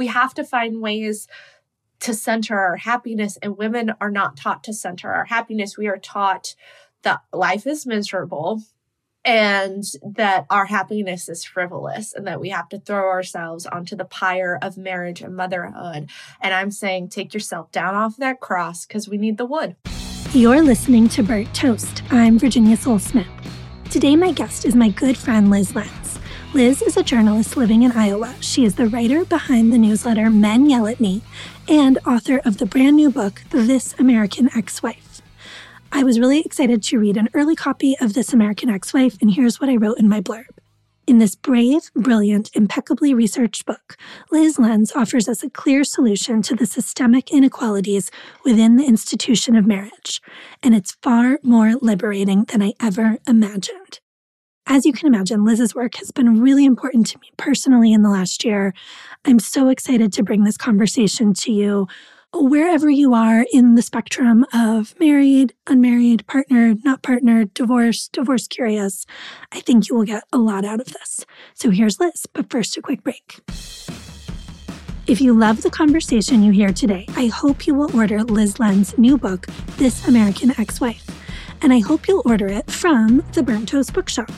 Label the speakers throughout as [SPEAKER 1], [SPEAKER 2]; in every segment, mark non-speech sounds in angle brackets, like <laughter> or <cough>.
[SPEAKER 1] We have to find ways to center our happiness, and women are not taught to center our happiness. We are taught that life is miserable and that our happiness is frivolous and that we have to throw ourselves onto the pyre of marriage and motherhood. And I'm saying, take yourself down off that cross because we need the wood.
[SPEAKER 2] You're listening to Burnt Toast. I'm Virginia Sole-Smith. Today, my guest is my good friend Lyz Lenz. Lyz is a journalist living in Iowa. She is the writer behind the newsletter Men Yell at Me and author of the brand new book, This American Ex Wife. I was really excited to read an early copy of This American Ex Wife, and here's what I wrote in my blurb. In this brave, brilliant, impeccably researched book, Lyz Lenz offers us a clear solution to the systemic inequalities within the institution of marriage, and it's far more liberating than I ever imagined. As you can imagine, Lyz's work has been really important to me personally in the last year. I'm so excited to bring this conversation to you wherever you are in the spectrum of married, unmarried, partnered, not partnered, divorced, divorce curious, I think you will get a lot out of this. So here's Lyz, but first, a quick break. If you love the conversation you hear today, I hope you will order Lyz Lenz's new book, This American Ex Wife. And I hope you'll order it from the Burnt Toast Bookshop.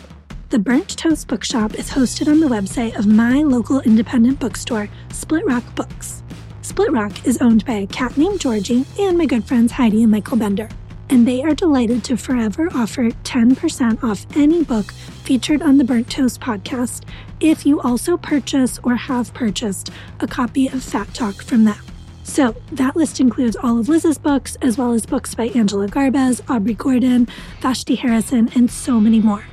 [SPEAKER 2] The Burnt Toast Bookshop is hosted on the website of my local independent bookstore, Split Rock Books. Split Rock is owned by a cat named Georgie and my good friends Heidi and Michael Bender. And they are delighted to forever offer 10% off any book featured on the Burnt Toast podcast if you also purchase or have purchased a copy of Fat Talk from them. So, that list includes all of Lyz's books, as well as books by Angela Garbes, Aubrey Gordon, Vashti Harrison, and so many more.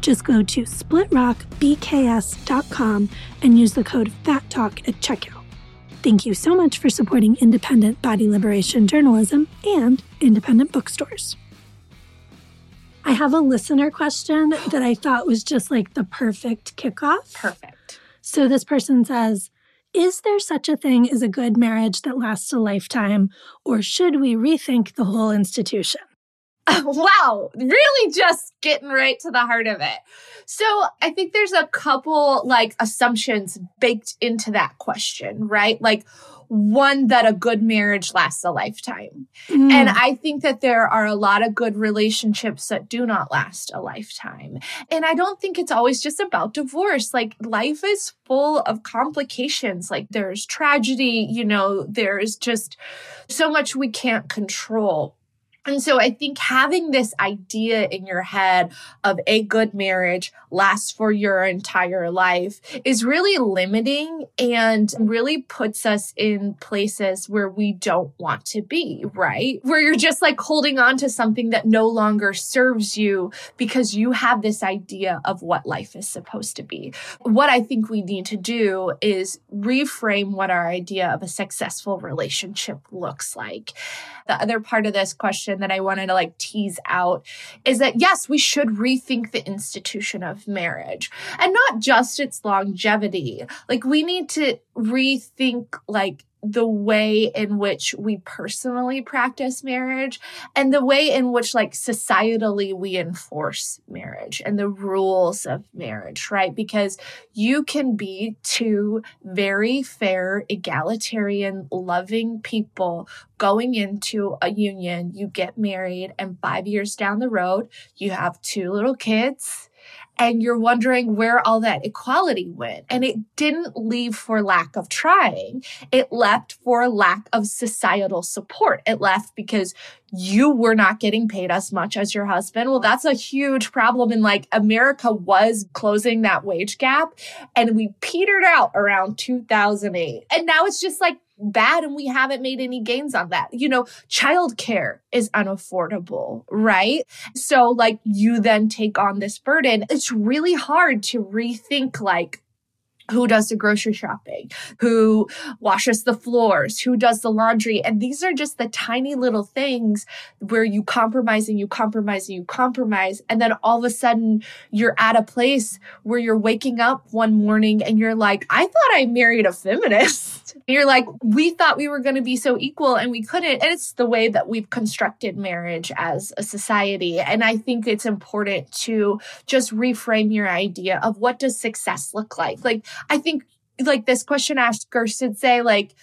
[SPEAKER 2] Just go to splitrockbks.com and use the code FATTALK at checkout. Thank you so much for supporting independent body liberation journalism and independent bookstores. I have a listener question that I thought was just like the perfect kickoff.
[SPEAKER 1] Perfect.
[SPEAKER 2] So this person says, is there such a thing as a good marriage that lasts a lifetime, or should we rethink the whole institution? <laughs>
[SPEAKER 1] wow, really just getting right to the heart of it. So I think there's a couple like assumptions baked into that question, right? Like, one that a good marriage lasts a lifetime. Mm. And I think that there are a lot of good relationships that do not last a lifetime. And I don't think it's always just about divorce. Like life is full of complications. Like there's tragedy, you know, there's just so much we can't control. And so I think having this idea in your head of a good marriage lasts for your entire life is really limiting and really puts us in places where we don't want to be, right? Where you're just like holding on to something that no longer serves you because you have this idea of what life is supposed to be. What I think we need to do is reframe what our idea of a successful relationship looks like. The other part of this question that I wanted to like tease out is that yes, we should rethink the institution of marriage and not just its longevity. Like we need to rethink like the way in which we personally practice marriage and the way in which like societally we enforce marriage and the rules of marriage right? Because you can be two very fair egalitarian loving people going into a union. You get married and 5 years down the road you have two little kids and you're wondering where all that equality went. And it didn't leave for lack of trying. It left for lack of societal support. It left because you were not getting paid as much as your husband. Well, that's a huge problem. And like America was closing that wage gap and we petered out around 2008. And now it's just like bad and we haven't made any gains on that. You know, childcare is unaffordable, right? So like you then take on this burden. It's really hard to rethink like who does the grocery shopping, who washes the floors, who does the laundry. And these are just the tiny little things where you compromise and you compromise and you compromise. And then all of a sudden you're at a place where you're waking up one morning and you're like, I thought I married a feminist. <laughs> you're like, we thought we were going to be so equal and we couldn't. And it's the way that we've constructed marriage as a society. And I think it's important to just reframe your idea of what does success look like? Like, I think like this question asker should say, like,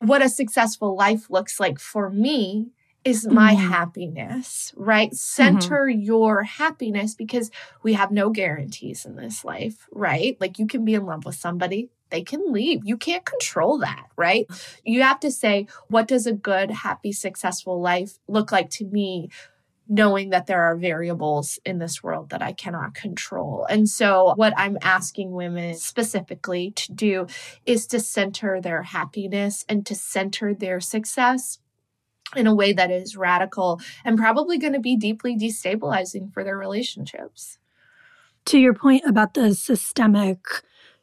[SPEAKER 1] what a successful life looks like for me is my
[SPEAKER 2] Mhm.
[SPEAKER 1] happiness, right? Center your happiness because we have no guarantees in this life, right? Like you can be in love with somebody, they can leave. You can't control that, right? You have to say, what does a good, happy, successful life look like to me? Knowing that there are variables in this world that I cannot control. And so, what I'm asking women specifically to do is to center their happiness and to center their success in a way that is radical and probably going to be deeply destabilizing for their relationships.
[SPEAKER 2] To your point about the systemic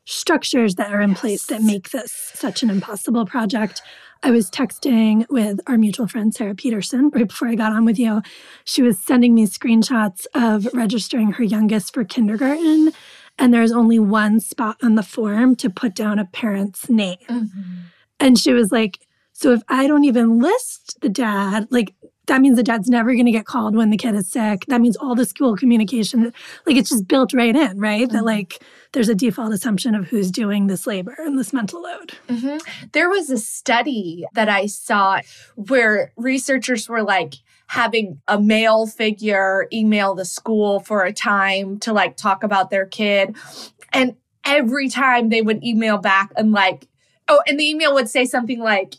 [SPEAKER 2] structures that are in place that make this such an impossible project, I was texting with our mutual friend Sara Petersen right before I got on with you. She was sending me screenshots of registering her youngest for kindergarten, and there's only one spot on the form to put down a parent's name. Mm-hmm. And she was like, So if I don't even list the dad, like that means the dad's never going to get called when the kid is sick. That means all the school communication, like it's just built right in, right? That
[SPEAKER 1] Mhm.
[SPEAKER 2] like there's a default assumption of who's doing this labor and this mental load.
[SPEAKER 1] Mhm. There was a study that I saw where researchers were like having a male figure email the school for a time to like talk about their kid. And every time they would email back and like, oh, and the email would say something like,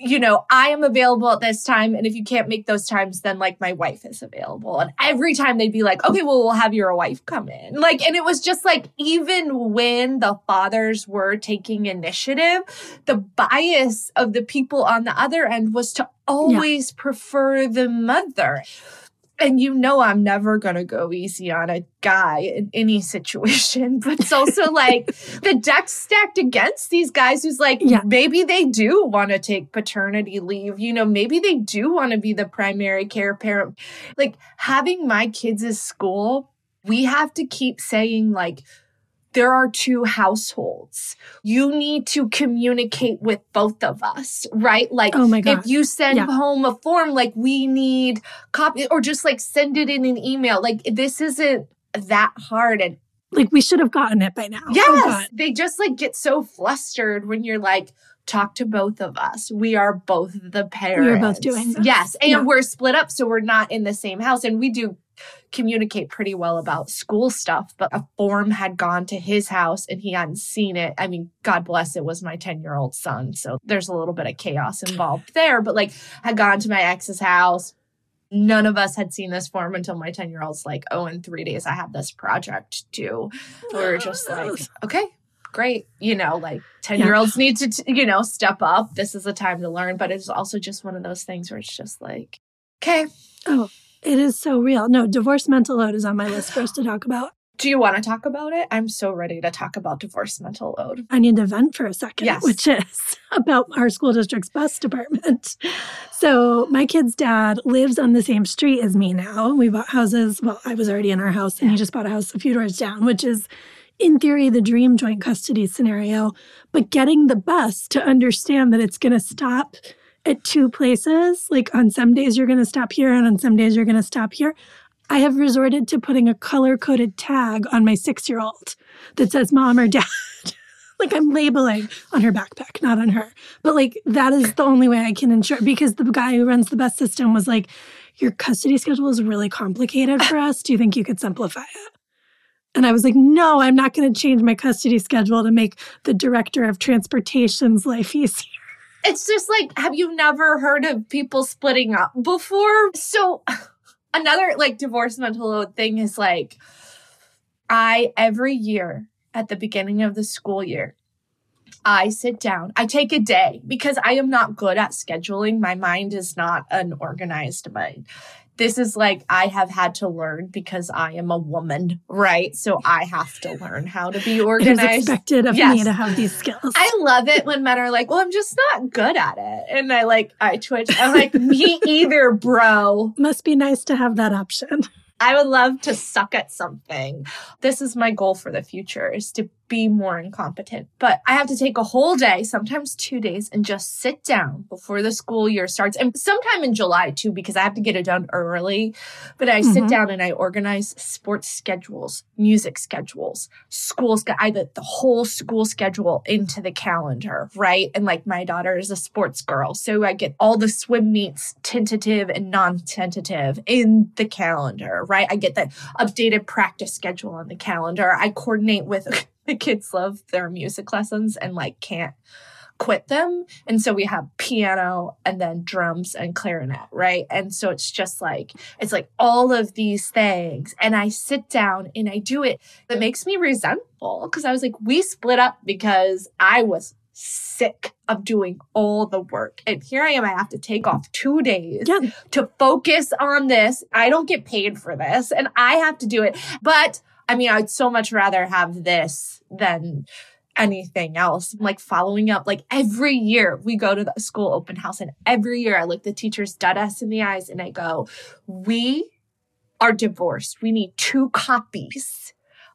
[SPEAKER 1] you know, I am available at this time. And if you can't make those times, then like my wife is available. And every time they'd be like, okay, well, we'll have your wife come in. Like, and it was just like, even when the fathers were taking initiative, the bias of the people on the other end was to always prefer the mother. And you know, I'm never going to go easy on a guy in any situation, but it's also <laughs> like the deck's stacked against these guys who's like,
[SPEAKER 2] Yeah.
[SPEAKER 1] maybe they do want to take paternity leave. You know, maybe they do want to be the primary care parent. Like having my kids at school, we have to keep saying, like, there are two households. You need to communicate with both of us, right? Like,
[SPEAKER 2] Oh my God.
[SPEAKER 1] if you send
[SPEAKER 2] Yeah.
[SPEAKER 1] home a form, like, we need copy or just like send it in an email. Like, this isn't that hard. And
[SPEAKER 2] Like we should have gotten it by now. Oh,
[SPEAKER 1] yes,
[SPEAKER 2] God.
[SPEAKER 1] they just like get so flustered when you're like, talk to both of us. We are both the parents.
[SPEAKER 2] We're both doing this.
[SPEAKER 1] Yes. And
[SPEAKER 2] Yeah.
[SPEAKER 1] we're split up, so we're not in the same house. And we do communicate pretty well about school stuff, but a form had gone to his house and he hadn't seen it. I mean, God bless it was my 10 year old son. So there's a little bit of chaos involved there, but like had gone to my ex's house. None of us had seen this form until my 10 year old's like, oh, in three days I have this project due. We were just oh, like, okay, great. You know, like 10 year olds need to, t- you know, step up. This is a time to learn. But it's also just one of those things where it's just like, okay, oh.
[SPEAKER 2] It is so real. No, divorce mental load is on my list for us to talk about. <sighs>
[SPEAKER 1] do you want to talk about it? I'm so ready to talk about divorce mental load.
[SPEAKER 2] I need to vent for a second,
[SPEAKER 1] Yes.
[SPEAKER 2] which is <laughs> about our school district's bus department. <laughs> So, my kid's dad lives on the same street as me now. We bought houses. Well, I was already in our house, and he just bought a house a few doors down, which is, in theory, the dream joint custody scenario. But getting the bus to understand that it's going to stop at two places, like on some days you're going to stop here, and on some days you're going to stop here. I have resorted to putting a color coded tag on my six year old that says mom or dad. <laughs> like I'm labeling on her backpack, not on her. But like that is the only way I can ensure because the guy who runs the bus system was like, Your custody schedule is really complicated for us. Do you think you could simplify it? And I was like, No, I'm not going to change my custody schedule to make the director of transportation's life easier.
[SPEAKER 1] It's just like, have you never heard of people splitting up before? So, <sighs> another like divorce mental load thing is like, I every year at the beginning of the school year, I sit down, I take a day because I am not good at scheduling. My mind is not an organized mind. This is like I have had to learn because I am a woman, right? So I have to learn how to be organized.
[SPEAKER 2] It is expected of
[SPEAKER 1] Yes.
[SPEAKER 2] me to have these skills.
[SPEAKER 1] I love it when men are like, "Well, I'm just not good at it," and I like, I twitch. I'm like, "Me <laughs> either, bro."
[SPEAKER 2] Must be nice to have that option.
[SPEAKER 1] I would love to suck at something. This is my goal for the future: is to be more incompetent. But I have to take a whole day, sometimes two days, and just sit down before the school year starts. And sometime in July too, because I have to get it done early. But I mm-hmm. sit down and I organize sports schedules, music schedules, schools, I the, the whole school schedule into the calendar, right? And like my daughter is a sports girl. So I get all the swim meets tentative and non-tentative in the calendar, right? I get the updated practice schedule on the calendar. I coordinate with the kids love their music lessons and like can't quit them. And so we have piano and then drums and clarinet, right? And so it's just like, it's like all of these things. And I sit down and I do it. That makes me resentful because I was like, we split up because I was sick of doing all the work. And here I am, I have to take off two days yeah. to focus on this. I don't get paid for this and I have to do it. But I mean, I'd so much rather have this than anything else. I'm like following up, like every year we go to the school open house and every year I look the teachers dead us in the eyes and I go, we are divorced. We need two copies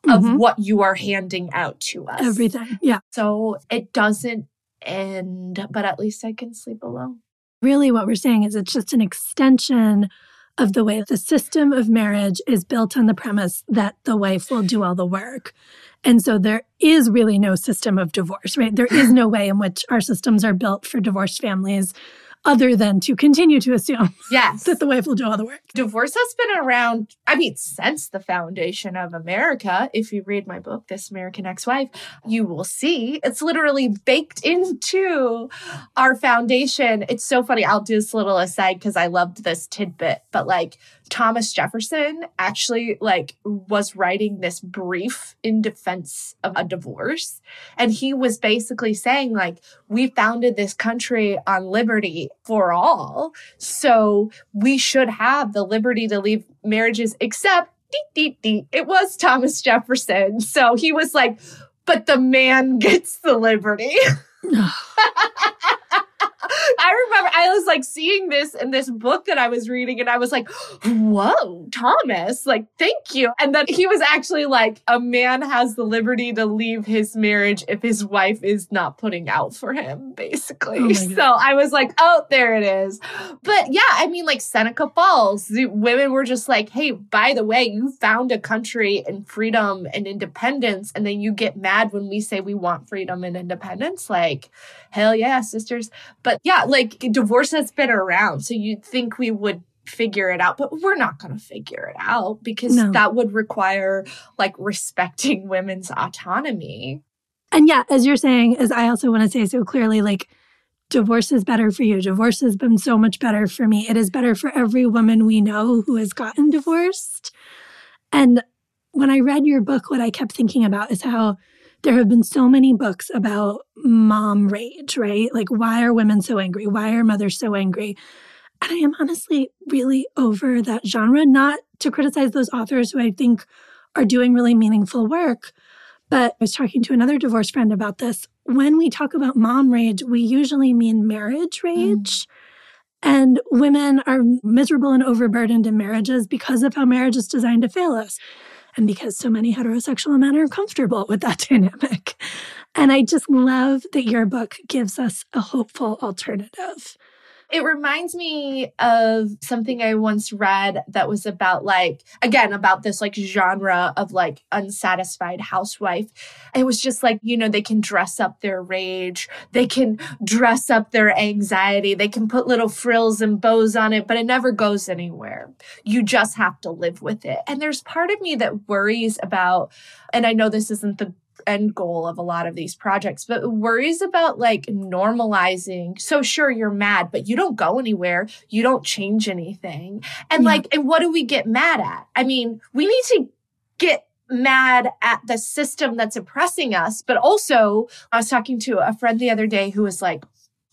[SPEAKER 1] of mm-hmm. what you are handing out to us.
[SPEAKER 2] Everything. Yeah.
[SPEAKER 1] So it doesn't end, but at least I can sleep alone.
[SPEAKER 2] Really, what we're saying is it's just an extension of the way the system of marriage is built on the premise that the wife will do all the work. And so there is really no system of divorce, right? There is no way in which our systems are built for divorced families other than to continue to assume <laughs>
[SPEAKER 1] yes.
[SPEAKER 2] that the wife will do all the work.
[SPEAKER 1] Divorce has been around, I mean, since the foundation of America. If you read my book, This American Ex Wife, you will see it's literally baked into our foundation. It's so funny. I'll do this little aside because I loved this tidbit, but like Thomas Jefferson actually like was writing this brief in defense of a divorce. And he was basically saying like we founded this country on liberty for all. So we should have the liberty to leave marriages except dee, dee, dee, it was Thomas Jefferson. So he was like but the man <laughs> gets the liberty <laughs> <laughs> <sighs> I remember I was like seeing this in this book that I was reading, and I was like, whoa, Thomas, like, thank you. And then he was actually like, a man has the liberty to leave his marriage if his wife is not putting out for him, basically. Oh so I was like, oh, there it is. But yeah, I mean, like Seneca Falls, the women were just like, hey, by the way, you found a country and freedom and independence, and then you get mad when we say we want freedom and independence. Like, hell yeah, sisters. But yeah, like divorce has been around. So you'd think we would figure it out, but we're not going to figure it out because no. that would require like respecting <laughs> women's autonomy.
[SPEAKER 2] And yeah, as you're saying, as I also want to say so clearly, like divorce is better for you. Divorce has been so much better for me. It is better for every woman we know who has gotten divorced. And when I read your book, what I kept thinking about is how there have been so many books about mom rage, right? Like, why are women so angry? Why are mothers so angry? And I am honestly really over that genre, not to criticize those authors who I think are doing really meaningful work. But I was talking to another divorced friend about this. When we talk about mom rage, we usually mean marriage rage. Mm. And women are miserable and overburdened in marriages because of how marriage is designed to fail us and because so many heterosexual men are comfortable with that <laughs> dynamic. And I just love that your book gives us a hopeful alternative.
[SPEAKER 1] It reminds me of something I once read that was about like again about this like genre of like unsatisfied housewife. It was just like, you know, they can dress up their rage, they can dress up their anxiety, they can put little frills and bows on it, but it never goes anywhere. You just have to live with it. And there's part of me that worries about and I know this isn't the end goal of a lot of these projects, but worries about like normalizing. So sure, you're mad, but you don't go anywhere. You don't change anything. And yeah. like, and what do we get mad at? I mean, we need to get mad at the system that's oppressing us. But also, I was talking to a friend the other day who was like,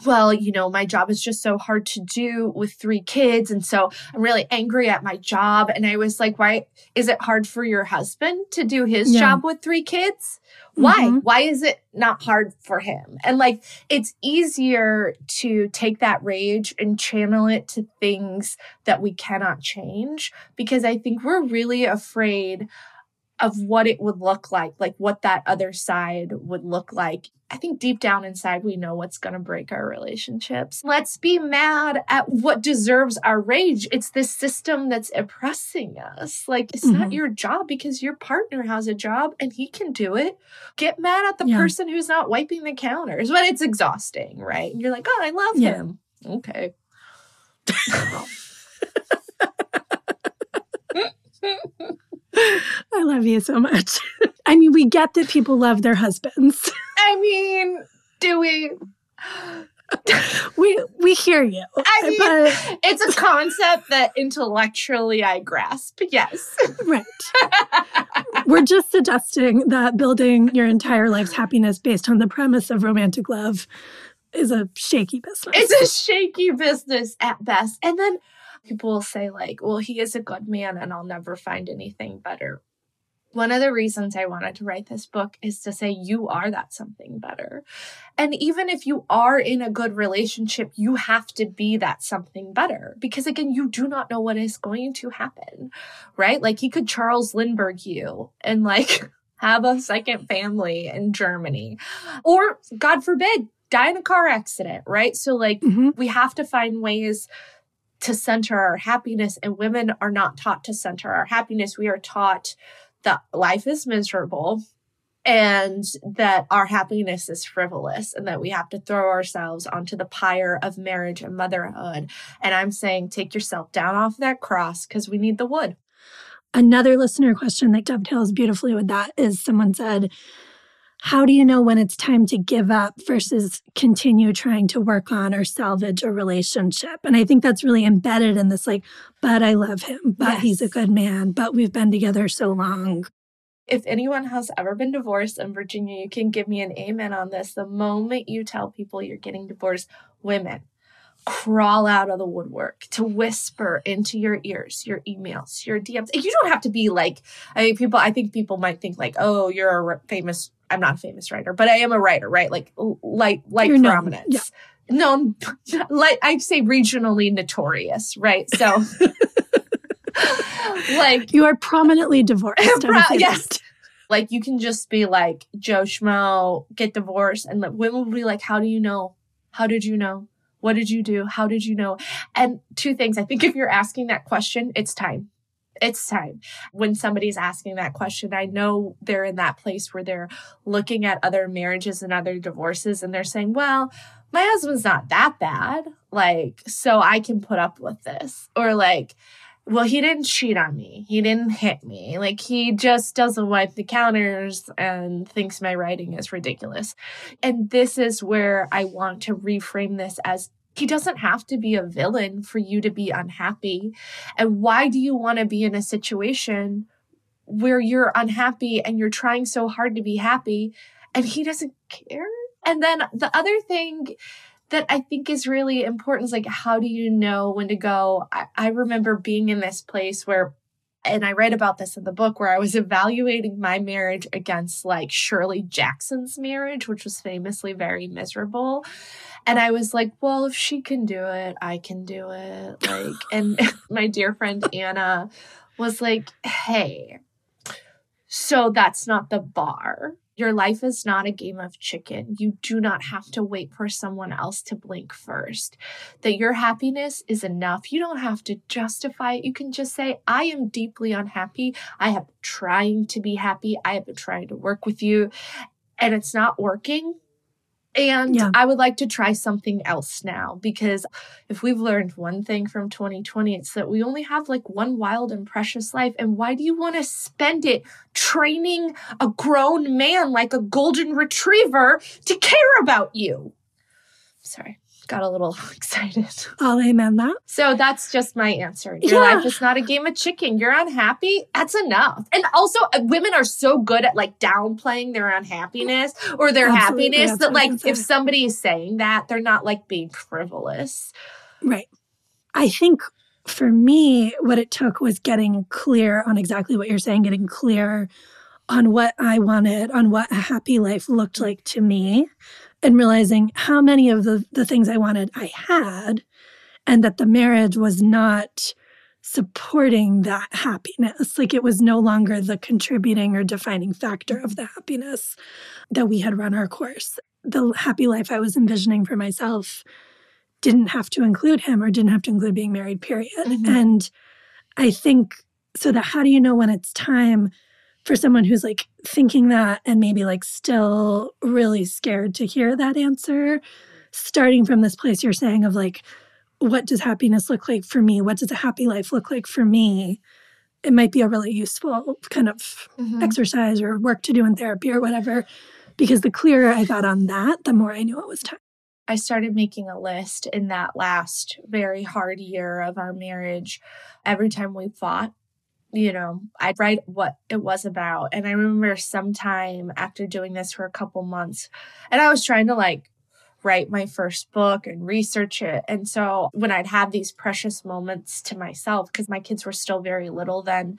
[SPEAKER 1] well, you know, my job is just so hard to do with three kids. And so I'm really angry at my job. And I was like, why is it hard for your husband to do his yeah. job with three kids? Why? Mm-hmm. Why is it not hard for him? And like, it's easier to take that rage and channel it to things that we cannot change because I think we're really afraid of what it would look like, like what that other side would look like. I think deep down inside, we know what's going to break our relationships. Let's be mad at what deserves our rage. It's this system that's oppressing us. Like, it's mm-hmm. not your job because your partner has a job and he can do it. Get mad at the yeah. person who's not wiping the counters, but it's exhausting, right? And you're like, oh, I love yeah. him. Okay. <laughs> <laughs> <laughs>
[SPEAKER 2] I love you so much. <laughs> I mean, we get that people love their husbands. <laughs>
[SPEAKER 1] I mean, do we?
[SPEAKER 2] we we hear you.
[SPEAKER 1] I mean, but... it's a concept that intellectually I grasp. Yes.
[SPEAKER 2] Right. We're just suggesting that building your entire life's happiness based on the premise of romantic love is a shaky business.
[SPEAKER 1] It's a shaky business at best. And then people will say, like, well, he is a good man and I'll never find anything better. One of the reasons I wanted to write this book is to say you are that something better. And even if you are in a good relationship, you have to be that something better because again, you do not know what is going to happen, right? Like he could Charles Lindbergh you and like <laughs> have a second family in Germany or God forbid, die in a car accident, right? So like mm-hmm. we have to find ways to center our happiness and women are not taught to center our happiness. We are taught that life is miserable and that our happiness is frivolous and that we have to throw ourselves onto the pyre of marriage and motherhood. And I'm saying take yourself down off that cross because we need the wood.
[SPEAKER 2] Another listener question that dovetails beautifully with that is someone said, how do you know when it's time to give up versus continue trying to work on or salvage a relationship? And I think that's really embedded in this like, but I love him, but yes. he's a good man, but we've been together so long.
[SPEAKER 1] If anyone has ever been divorced in Virginia, you can give me an amen on this. The moment you tell people you're getting divorced, women, crawl out of the woodwork to whisper into your ears, your emails, your DMs. You don't have to be like, I mean, people, I think people might think like, oh, you're a famous I'm not a famous writer, but I am a writer, right? Like light light You're prominence. Known, yeah. known <laughs> like I'd say regionally notorious, right? So <laughs>
[SPEAKER 2] like you are prominently divorced. Pro- yes.
[SPEAKER 1] Like you can just be like Joe Schmo, get divorced, and like, women will be like, How do you know? How did you know? What did you do? How did you know? And two things. I think if you're asking that question, it's time it's time. When somebody's asking that question, I know they're in that place where they're looking at other marriages and other divorces and they're saying, well, my husband's not that bad. Like, so I can put up with this. Or like, well, he didn't cheat on me. He didn't hit me. Like, he just doesn't wipe the counters and thinks my writing is ridiculous. And this is where I want to reframe this as he doesn't have to be a villain for you to be unhappy. And why do you want to be in a situation where you're unhappy and you're trying so hard to be happy and he doesn't care? And then the other thing that I think is really important is like, how do you know when to go? I, I remember being in this place where and I write about this in the book where I was evaluating my marriage against like Shirley Jackson's marriage, which was famously very miserable. And oh. I was like, well, if she can do it, I can do it. Like, <laughs> and <laughs> my dear friend Anna was like, hey, so that's not the bar. Your life is not a game of chicken. You do not have to wait for someone else to blink first. That your happiness is enough. You don't have to justify it. You can just say, I am deeply unhappy. I have been trying to be happy. I have been trying to work with you and it's not working. And yeah. I would like to try something else now because if we've learned one thing from 2020, it's that we only have like one wild and precious life. And why do you want to spend it training a grown man like a golden retriever to care about you? Sorry got a little <laughs> excited.
[SPEAKER 2] I'll amen that.
[SPEAKER 1] So that's just my answer. Your yeah. life is not a game of chicken. You're unhappy. That's enough. And also, uh, women are so good at like downplaying their unhappiness or their Absolutely. happiness that like if somebody is saying that, they're not like being frivolous.
[SPEAKER 2] Right. I think for me, what it took was getting clear on exactly what you're saying, getting clear on what I wanted, on what a happy life looked like to me and realizing how many of the, the things I wanted I had, and that the marriage was not supporting that happiness. Like it was no longer the contributing or defining factor of the happiness that we had run our course. The happy life I was envisioning for myself didn't have to include him or didn't have to include being married, period. Mm-hmm. And I think so that how do you know when it's time for someone who's like thinking that and maybe like still really scared to hear that answer, starting from this place you're saying of like, what does happiness look like for me? What does a happy life look like for me? It might be a really useful kind of mm-hmm. exercise or work to do in therapy or whatever. Because the clearer I got on that, the more I knew it was time.
[SPEAKER 1] I started making a list in that last very hard year of our marriage. Every time we fought, you know, I'd write what it was about. And I remember sometime after doing this for a couple months, and I was trying to like write my first book and research it. And so when I'd have these precious moments to myself, because my kids were still very little then,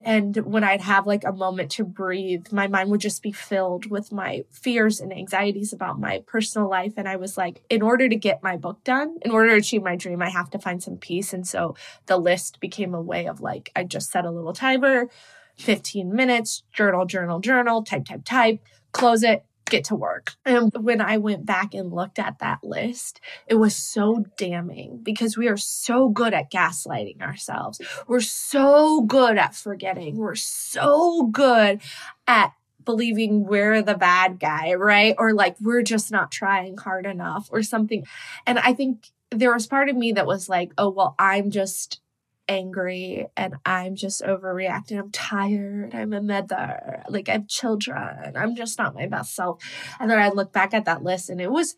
[SPEAKER 1] and when I'd have like a moment to breathe, my mind would just be filled with my fears and anxieties about my personal life. And I was like, in order to get my book done, in order to achieve my dream, I have to find some peace. And so the list became a way of like, I just set a little timer. 15 minutes, journal, journal, journal, type, type, type, close it, get to work. And when I went back and looked at that list, it was so damning because we are so good at gaslighting ourselves. We're so good at forgetting. We're so good at believing we're the bad guy, right? Or like we're just not trying hard enough or something. And I think there was part of me that was like, oh, well, I'm just angry and I'm just overreacting. I'm tired. I'm a mother. Like I have children. I'm just not my best self. And then I look back at that list and it was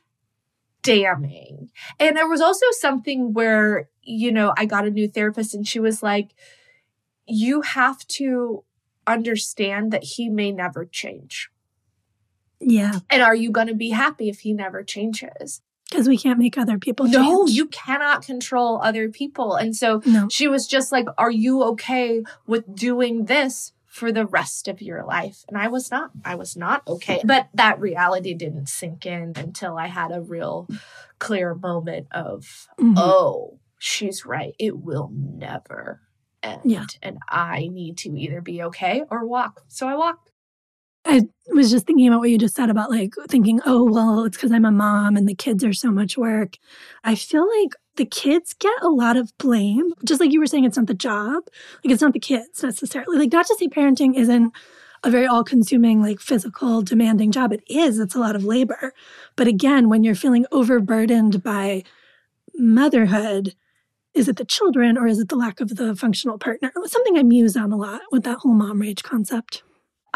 [SPEAKER 1] damning. And there was also something where, you know, I got a new therapist and she was like, you have to understand that he may never change.
[SPEAKER 2] Yeah.
[SPEAKER 1] And are you going to be happy if he never changes?
[SPEAKER 2] Because we can't make other people change.
[SPEAKER 1] No, you cannot control other people. And so no. she was just like, Are you okay with doing this for the rest of your life? And I was not. I was not okay. But that reality didn't sink in until I had a real clear moment of, mm-hmm. Oh, she's right. It will never end. Yeah. And I need to either be okay or walk. So I walked.
[SPEAKER 2] I was just thinking about what you just said about like thinking, oh, well, it's because I'm a mom and the kids are so much work. I feel like the kids get a lot of blame. Just like you were saying, it's not the job, like it's not the kids necessarily. Like, not to say parenting isn't a very all consuming, like physical, demanding job. It is, it's a lot of labor. But again, when you're feeling overburdened by motherhood, is it the children or is it the lack of the functional partner? Something I muse on a lot with that whole mom rage concept.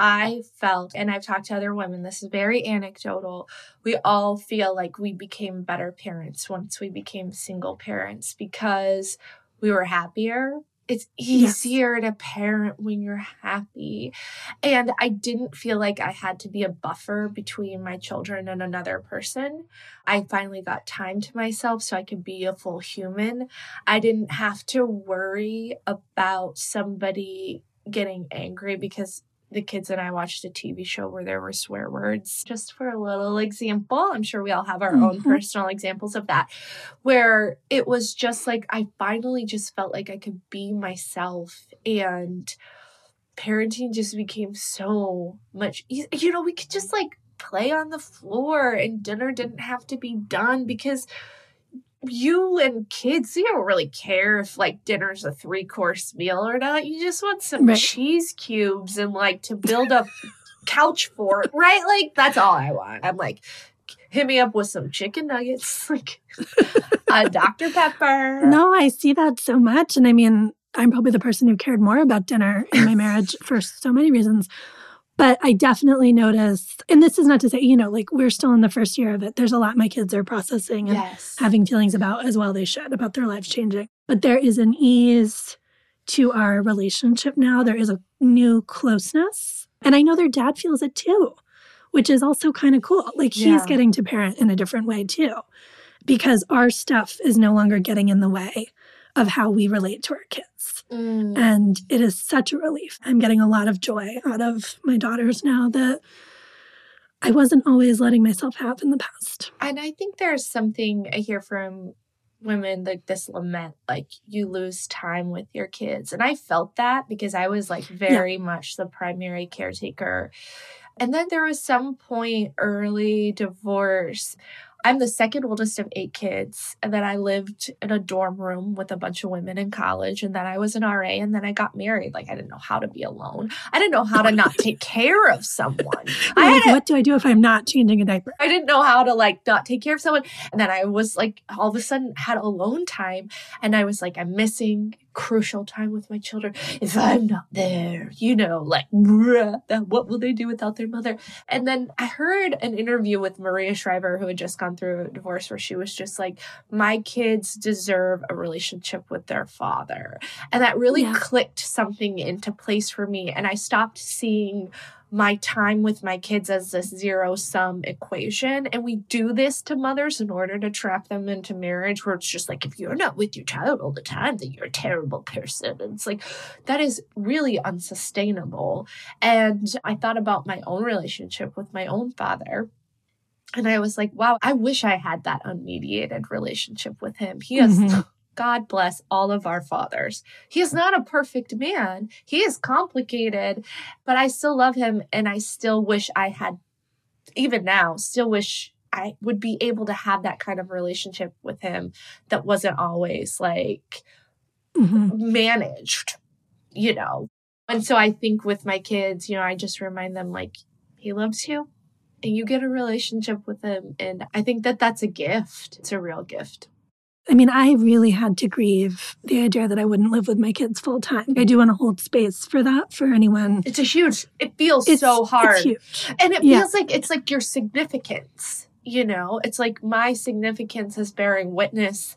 [SPEAKER 1] I felt, and I've talked to other women, this is very anecdotal. We all feel like we became better parents once we became single parents because we were happier. It's easier yes. to parent when you're happy. And I didn't feel like I had to be a buffer between my children and another person. I finally got time to myself so I could be a full human. I didn't have to worry about somebody getting angry because the kids and I watched a TV show where there were swear words. Just for a little example, I'm sure we all have our mm-hmm. own personal examples of that, where it was just like I finally just felt like I could be myself and parenting just became so much easier. you know we could just like play on the floor and dinner didn't have to be done because you and kids, you don't really care if like dinner's a three course meal or not. You just want some right. cheese cubes and like to <laughs> build a couch fort, right? Like that's all I want. I'm like, hit me up with some chicken nuggets, <laughs> like a Dr. Pepper.
[SPEAKER 2] No, I see that so much. And I mean, I'm probably the person who cared more about dinner in my marriage <laughs> for so many reasons. But I definitely noticed, and this is not to say, you know, like we're still in the first year of it. There's a lot my kids are processing and yes. having feelings about as well they should about their lives changing. But there is an ease to our relationship now. There is a new closeness. And I know their dad feels it too, which is also kind of cool. Like he's yeah. getting to parent in a different way too, because our stuff is no longer getting in the way of how we relate to our kids. Mm. And it is such a relief. I'm getting a lot of joy out of my daughters now that I wasn't always letting myself have in the past.
[SPEAKER 1] And I think there's something I hear from women like this lament like you lose time with your kids and i felt that because i was like very yeah. much the primary caretaker and then there was some point early divorce I'm the second oldest of eight kids. And then I lived in a dorm room with a bunch of women in college. And then I was an RA. And then I got married. Like, I didn't know how to be alone. I didn't know how to not <laughs> take care of someone.
[SPEAKER 2] I like, what do I do if I'm not changing a diaper?
[SPEAKER 1] I didn't know how to like not take care of someone. And then I was like, all of a sudden had alone time. And I was like, I'm missing crucial time with my children. If I'm not there, you know, like, what will they do without their mother? And then I heard an interview with Maria Shriver, who had just gone through a divorce, where she was just like, my kids deserve a relationship with their father. And that really yeah. clicked something into place for me. And I stopped seeing my time with my kids as this zero sum equation. And we do this to mothers in order to trap them into marriage where it's just like, if you're not with your child all the time, then you're a terrible person. And it's like, that is really unsustainable. And I thought about my own relationship with my own father. And I was like, wow, I wish I had that unmediated relationship with him. He has mm-hmm. God bless all of our fathers. He is not a perfect man. He is complicated, but I still love him and I still wish I had, even now, still wish I would be able to have that kind of relationship with him that wasn't always like mm-hmm. managed, you know. And so I think with my kids, you know, I just remind them like, he loves you and you get a relationship with him. And I think that that's a gift. It's a real gift.
[SPEAKER 2] I mean, I really had to grieve the idea that I wouldn't live with my kids full time. I do want to hold space for that for anyone.
[SPEAKER 1] It's a huge, it feels it's, so hard. And it yeah. feels like it's like your significance, you know? It's like my significance is bearing witness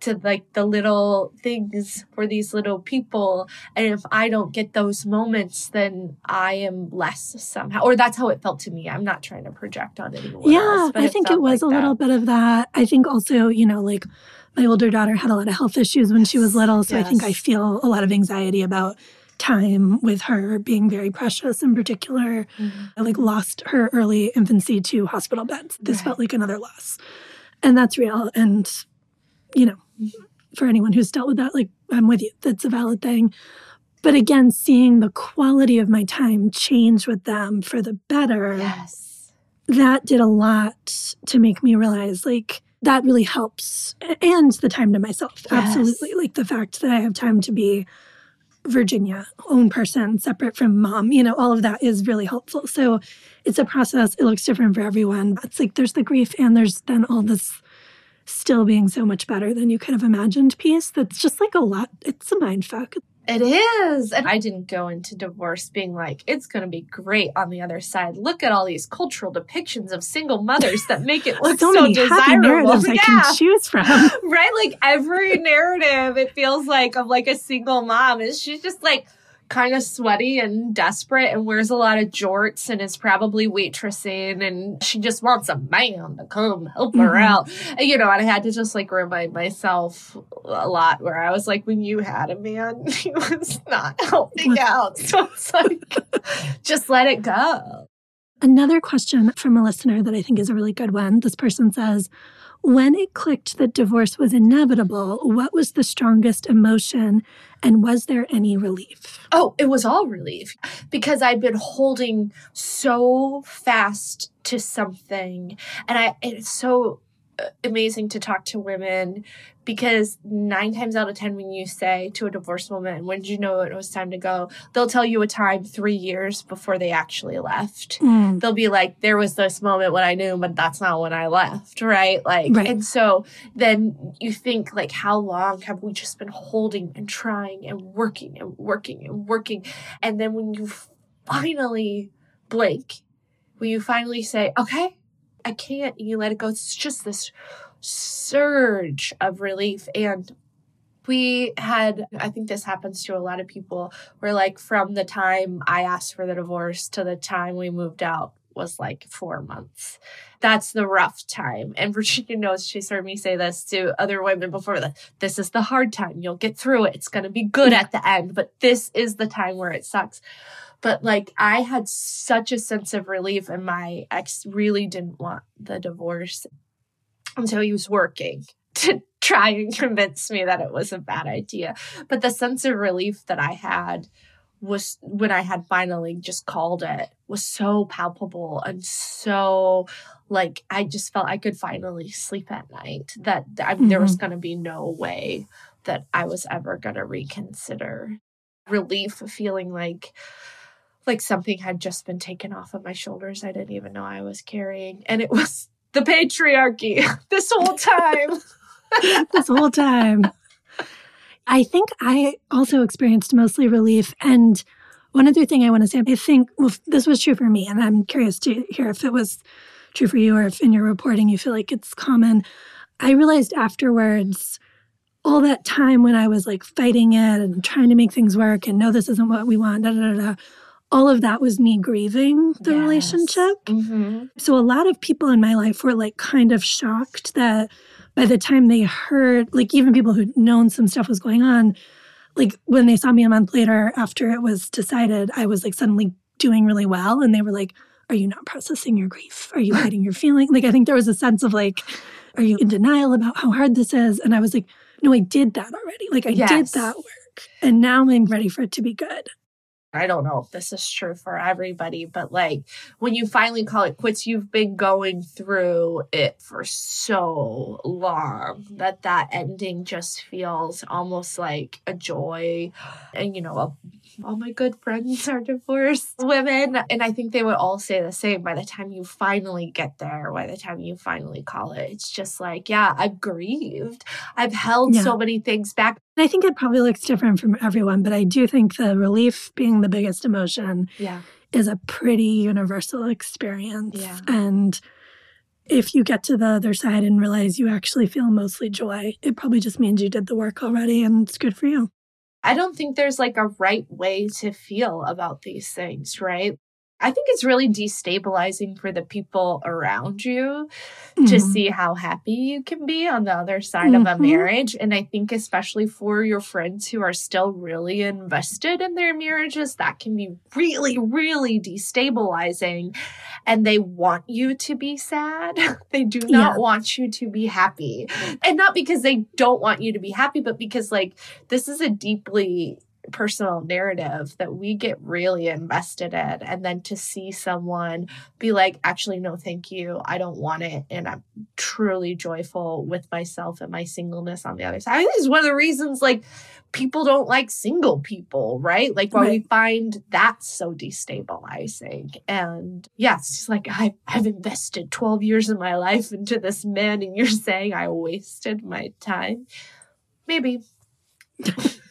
[SPEAKER 1] to like the little things for these little people. And if I don't get those moments, then I am less somehow. Or that's how it felt to me. I'm not trying to project on anyone.
[SPEAKER 2] Yeah,
[SPEAKER 1] else,
[SPEAKER 2] I think it was like a that. little bit of that. I think also, you know, like my older daughter had a lot of health issues when she was little. So yes. I think I feel a lot of anxiety about time with her being very precious in particular. Mm-hmm. I like lost her early infancy to hospital beds. This right. felt like another loss. And that's real. And, you know. For anyone who's dealt with that, like I'm with you. That's a valid thing. But again, seeing the quality of my time change with them for the better.
[SPEAKER 1] Yes.
[SPEAKER 2] That did a lot to make me realize like that really helps. And the time to myself. Yes. Absolutely. Like the fact that I have time to be Virginia, own person, separate from mom, you know, all of that is really helpful. So it's a process. It looks different for everyone. It's like there's the grief and there's then all this still being so much better than you could have imagined piece that's just like a lot. It's a mind fuck.
[SPEAKER 1] It is. And I didn't go into divorce being like, it's going to be great on the other side. Look at all these cultural depictions of single mothers that make it <laughs> look so, so desirable.
[SPEAKER 2] yeah. I can choose from. <laughs>
[SPEAKER 1] right? Like every narrative, it feels like of like a single mom is she's just like, kind of sweaty and desperate and wears a lot of jorts and is probably waitressing and she just wants a man to come help her mm-hmm. out. You know, and I had to just like remind myself a lot where I was like, when you had a man, <laughs> he was not helping out. So it's like, <laughs> just let it go.
[SPEAKER 2] Another question from a listener that I think is a really good one. This person says, when it clicked that divorce was inevitable, what was the strongest emotion and was there any relief?
[SPEAKER 1] Oh, it was all relief because I'd been holding so fast to something. And I, it's so amazing to talk to women because nine times out of ten when you say to a divorced woman when did you know it was time to go they'll tell you a time three years before they actually left mm. they'll be like there was this moment when i knew but that's not when i left right like right. and so then you think like how long have we just been holding and trying and working and working and working and then when you finally blink when you finally say okay I can't, you let it go. It's just this surge of relief. And we had, I think this happens to a lot of people, where like from the time I asked for the divorce to the time we moved out was like four months. That's the rough time. And <laughs> Virginia knows she's heard me say this to other women before that this is the hard time. You'll get through it. It's going to be good at the end, but this is the time where it sucks. But like I had such a sense of relief, and my ex really didn't want the divorce until he was working <laughs> to try and convince me that it was a bad idea. But the sense of relief that I had was when I had finally just called it was so palpable and so like I just felt I could finally sleep at night that I, mm-hmm. there was mm-hmm. going to be no way that I was ever going to reconsider relief feeling like like something had just been taken off of my shoulders I didn't even know I was carrying and it was <laughs> the patriarchy <laughs> this whole time <laughs>
[SPEAKER 2] this whole time I think I also experienced mostly relief. And one other thing I want to say, I think, well, this was true for me, and I'm curious to hear if it was true for you or if in your reporting you feel like it's common. I realized afterwards, all that time when I was like fighting it and trying to make things work and no, this isn't what we want, da da da, da all of that was me grieving the yes. relationship. Mm-hmm. So a lot of people in my life were like kind of shocked that by the time they heard, like even people who'd known some stuff was going on, like when they saw me a month later after it was decided, I was like suddenly doing really well. And they were like, Are you not processing your grief? Are you <laughs> hiding your feeling? Like, I think there was a sense of like, Are you in denial about how hard this is? And I was like, No, I did that already. Like, I yes. did that work. And now I'm ready for it to be good.
[SPEAKER 1] I don't know. If this is true for everybody, but like when you finally call it quits, you've been going through it for so long mm-hmm. that that ending just feels almost like a joy and, you know, a all my good friends <laughs> are divorced women. And I think they would all say the same by the time you finally get there, by the time you finally call it. It's just like, yeah, I've grieved. I've held yeah. so many things back.
[SPEAKER 2] I think it probably looks different from everyone, but I do think the relief being the biggest emotion
[SPEAKER 1] yeah.
[SPEAKER 2] is a pretty universal experience. Yeah. And if you get to the other side and realize you actually feel mostly joy, it probably just means you did the work already and it's good for you.
[SPEAKER 1] I don't think there's like a right way to feel about these things, right? I think it's really destabilizing for the people around you mm-hmm. to see how happy you can be on the other side mm-hmm. of a mm-hmm. marriage. And I think, especially for your friends who are still really invested in their marriages, that can be really, really destabilizing. And they want you to be sad. <laughs> they do not yeah. want you to be happy. And not because they don't want you to be happy, but because, like, this is a deeply personal narrative that we get really invested in. And then to see someone be like actually no thank you. I don't want it. And i'm truly joyful with myself and my singleness on the other side. I think this is one of the reasons like people don't like single people right? Like why right. we find that so destabilizing. And yes it's like I, i've invested 12 years of my life into this man and you're saying i wasted my time? Maybe <laughs>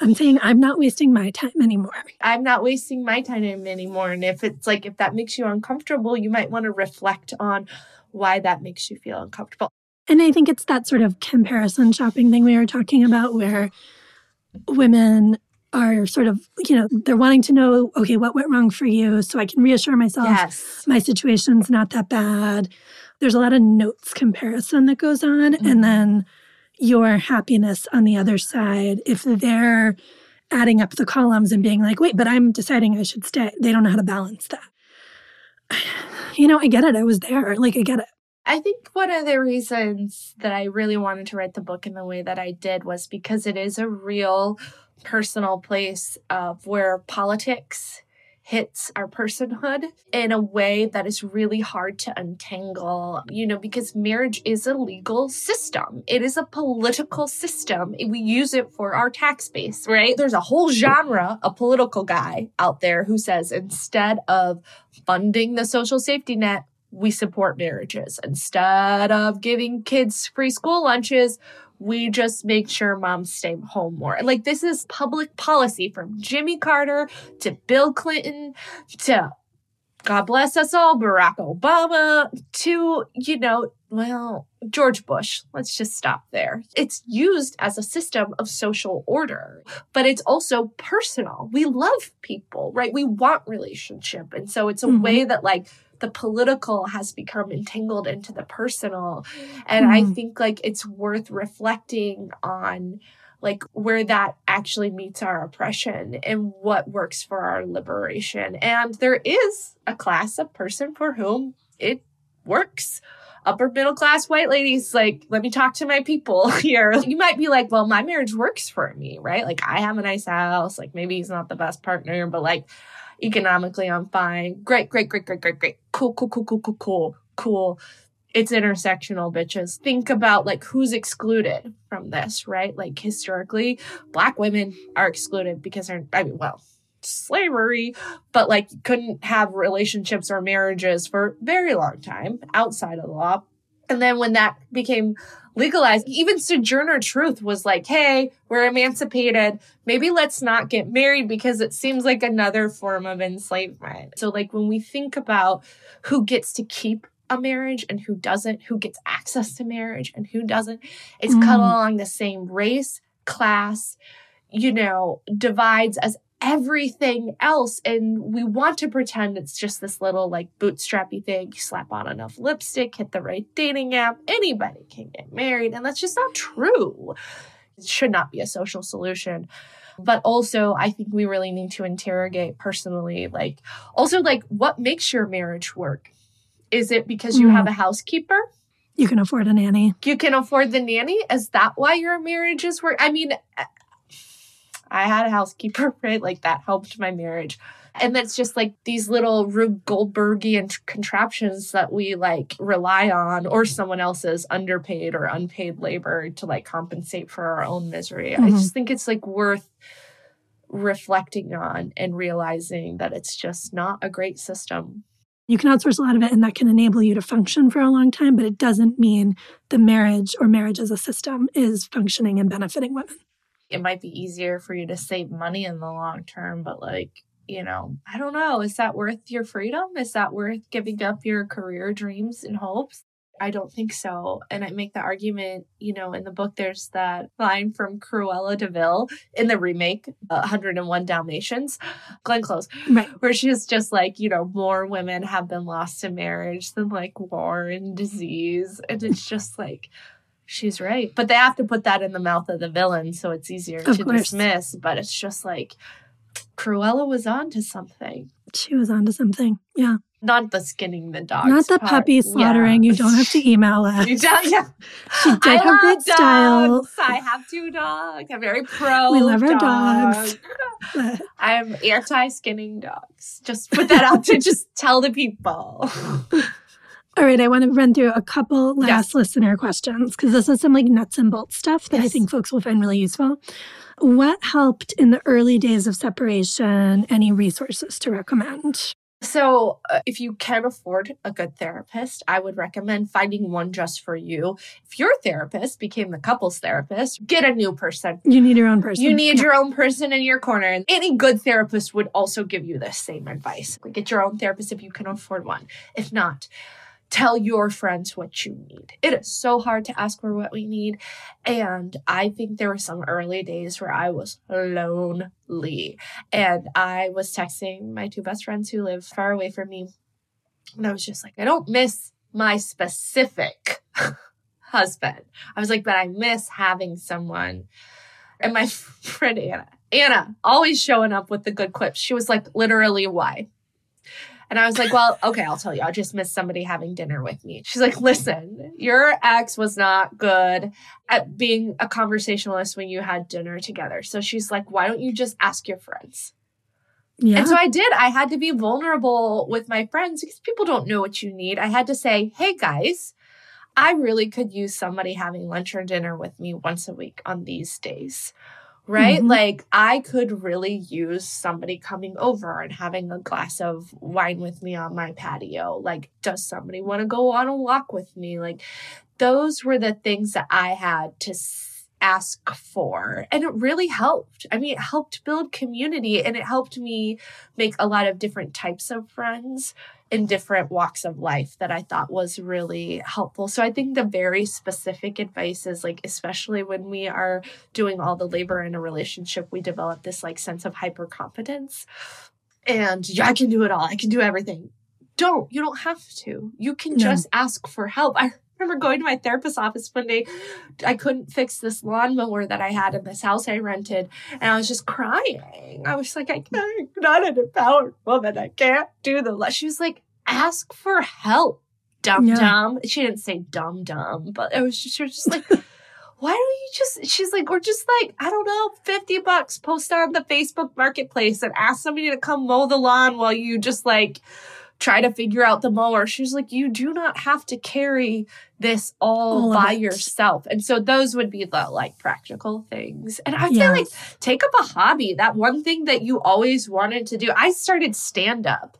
[SPEAKER 2] I'm saying I'm not wasting my time anymore.
[SPEAKER 1] I'm not wasting my time anymore. And if it's like, if that makes you uncomfortable, you might want to reflect on why that makes you feel uncomfortable.
[SPEAKER 2] And I think it's that sort of comparison shopping thing we were talking about where women are sort of, you know, they're wanting to know, okay, what went wrong for you so I can reassure myself
[SPEAKER 1] yes.
[SPEAKER 2] my situation's not that bad. There's a lot of notes comparison that goes on. Mm-hmm. And then your happiness on the other side if mm. they're adding up the columns and being like, wait, but I'm deciding I should stay. They don't know how to balance that. <sighs> You know, I get it. I was there. Like, I get it.
[SPEAKER 1] I think one of the reasons that I really wanted to write the book in the way that I did was because it is a real personal place of where politics hits our personhood in a way that is really hard to untangle, you know, because marriage is a legal system. It is a political system. We use it for our tax base, right? There's a whole genre of political guy out there who says instead of funding the social safety net, we support marriages. Instead of giving kids free school lunches, we just make sure moms stay home more. Like this is public policy from Jimmy Carter to Bill Clinton to God bless us all, Barack Obama to, you know, well, George Bush. Let's just stop there. It's used as a system of social order, but it's also personal. We love people, right? We want relationship. And so it's a mm-hmm. way that like the political has become entangled into the personal. And mm. I hmm. think like it's worth reflecting on like where that actually meets our oppression and what works for our liberation. And there is a class of person for whom it works. upper middle class white ladies, like, let me talk to my people <laughs> here. You might be like, well, my marriage works for me, right? Like, I have a nice house. Like, maybe he's not the best partner, but like, economically, I'm fine. Great, great, great, great, great, great. Cool, cool, cool, cool, cool, cool, cool. It's intersectional, bitches. Think about like who's excluded from this, right? Like, historically, Black women are excluded because they're, I mean, well, slavery, but like couldn't have relationships or marriages for a very long time outside of the law. And then when that became legalized, even Sojourner Truth was like, hey, we're emancipated. Maybe let's not get married because it seems like another form of enslavement. So, like, when we think about who gets to keep a marriage and who doesn't, who gets access to marriage and who doesn't, it's mm. cut along the same race, class, you know, divides as everything else and we want to pretend it's just this little like bootstrappy thing. You slap on enough lipstick hit the right dating app anybody can get married and that's just not true. It should not be a social solution. But also i think we really need to interrogate personally like also like what makes your marriage work? Is it because you mm. have a housekeeper?
[SPEAKER 2] You can afford a nanny.
[SPEAKER 1] You can afford the nanny? Is that why your marriage is work? I mean I had a housekeeper, <laughs> right? Like that helped my marriage. And that's just like these little Rube Goldbergian contraptions that we like rely on, or someone else's underpaid or unpaid labor to like compensate for our own misery. Mm-hmm. I just think it's like worth reflecting on and realizing that it's just not a great system.
[SPEAKER 2] You can outsource a lot of it, and that can enable you to function for a long time, but it doesn't mean the marriage or marriage as a system is functioning and benefiting women
[SPEAKER 1] it might be easier for you to save money in the long term, but like, you know, I don't know. Is that worth your freedom? Is that worth giving up your career dreams and hopes? I don't think so. And I make the argument, you know, in the book, there's that line from Cruella de Vil in the remake, uh, 101 Dalmatians, Glenn Close, right. where she's just like, you know, more women have been lost to marriage than like war and disease. And it's just like, She's right. But they have to put that in the mouth of the villain so it's easier of to course. dismiss. But it's just like Cruella was on to something.
[SPEAKER 2] She was on to something. Yeah.
[SPEAKER 1] Not the skinning the dog.
[SPEAKER 2] Not the part. puppy slaughtering. Yeah. You don't have to <laughs> email us. you don't, yeah. She <laughs> did
[SPEAKER 1] I
[SPEAKER 2] have good
[SPEAKER 1] dogs. style. I have two dogs. I'm very pro.
[SPEAKER 2] We love our dogs.
[SPEAKER 1] dogs. <laughs> I'm anti skinning dogs. Just put that out to just tell the people.
[SPEAKER 2] All right, I want to run through a couple last yes. listener questions because this is some like nuts and bolts stuff that yes. I think folks will find really useful. What helped in the early days of separation? Any resources to recommend?
[SPEAKER 1] So, uh, if you can afford a good therapist, I would recommend finding one just for you. If your therapist became the couple's therapist, get a new person.
[SPEAKER 2] You need your own person.
[SPEAKER 1] You need yeah. your own person in your corner. And any good therapist would also give you the same advice. Get your own therapist if you can afford one. If not, tell your friends what you need. It is so hard to ask for what we need. And I think there were some early days where I was lonely. And I was texting my two best friends who live far away from me. And I was just like, I don't miss my specific <laughs> husband. I was like, but I miss having someone. And my <laughs> friend Anna, Anna, always showing up with the good clips. She was like, literally, why? And I was like, well, okay, I'll tell you. I just missed somebody having dinner with me. She's like, listen, your ex was not good at being a conversationalist when you had dinner together. So she's like, why don't you just ask your friends? Yeah. And so I did. I had to be vulnerable with my friends because people don't know what you need. I had to say, hey guys, I really could use somebody having lunch or dinner with me once a week on these days right? Mm-hmm. Like I could really use somebody coming over and having a glass of wine with me on my patio. Like, does somebody want to go on a walk with me? Like, those were the things that I had to ask for. And it really helped. I mean, it helped build community and it helped me make a lot of different types of friends in different walks of life that I thought was really helpful. So I think the very specific advice is like, especially when we are doing all the labor in a relationship, we develop this like sense of hyper competence. And yeah, I can do it all. I can do everything. Don't. You don't have to. You can no. just ask for help. I remember going to my therapist's office one day. I couldn't fix this lawnmower that I had in this house I rented, and I was just crying. I was like, I can't, I'm not an empowered woman. I can't do the. She was like, ask for help. dumb dumb. She didn't say dumb dumb, but it was just, she was just like, <laughs> why don't you just, she's like, or just like, I don't know, 50 bucks, post on the Facebook marketplace and ask somebody to come mow the lawn while you just like, try to figure out the mower. She's like, you do not have to carry this all, all by yourself. And so those would be the like practical things. And yes. say like take up a hobby, that one thing that you always wanted to do. I started stand up.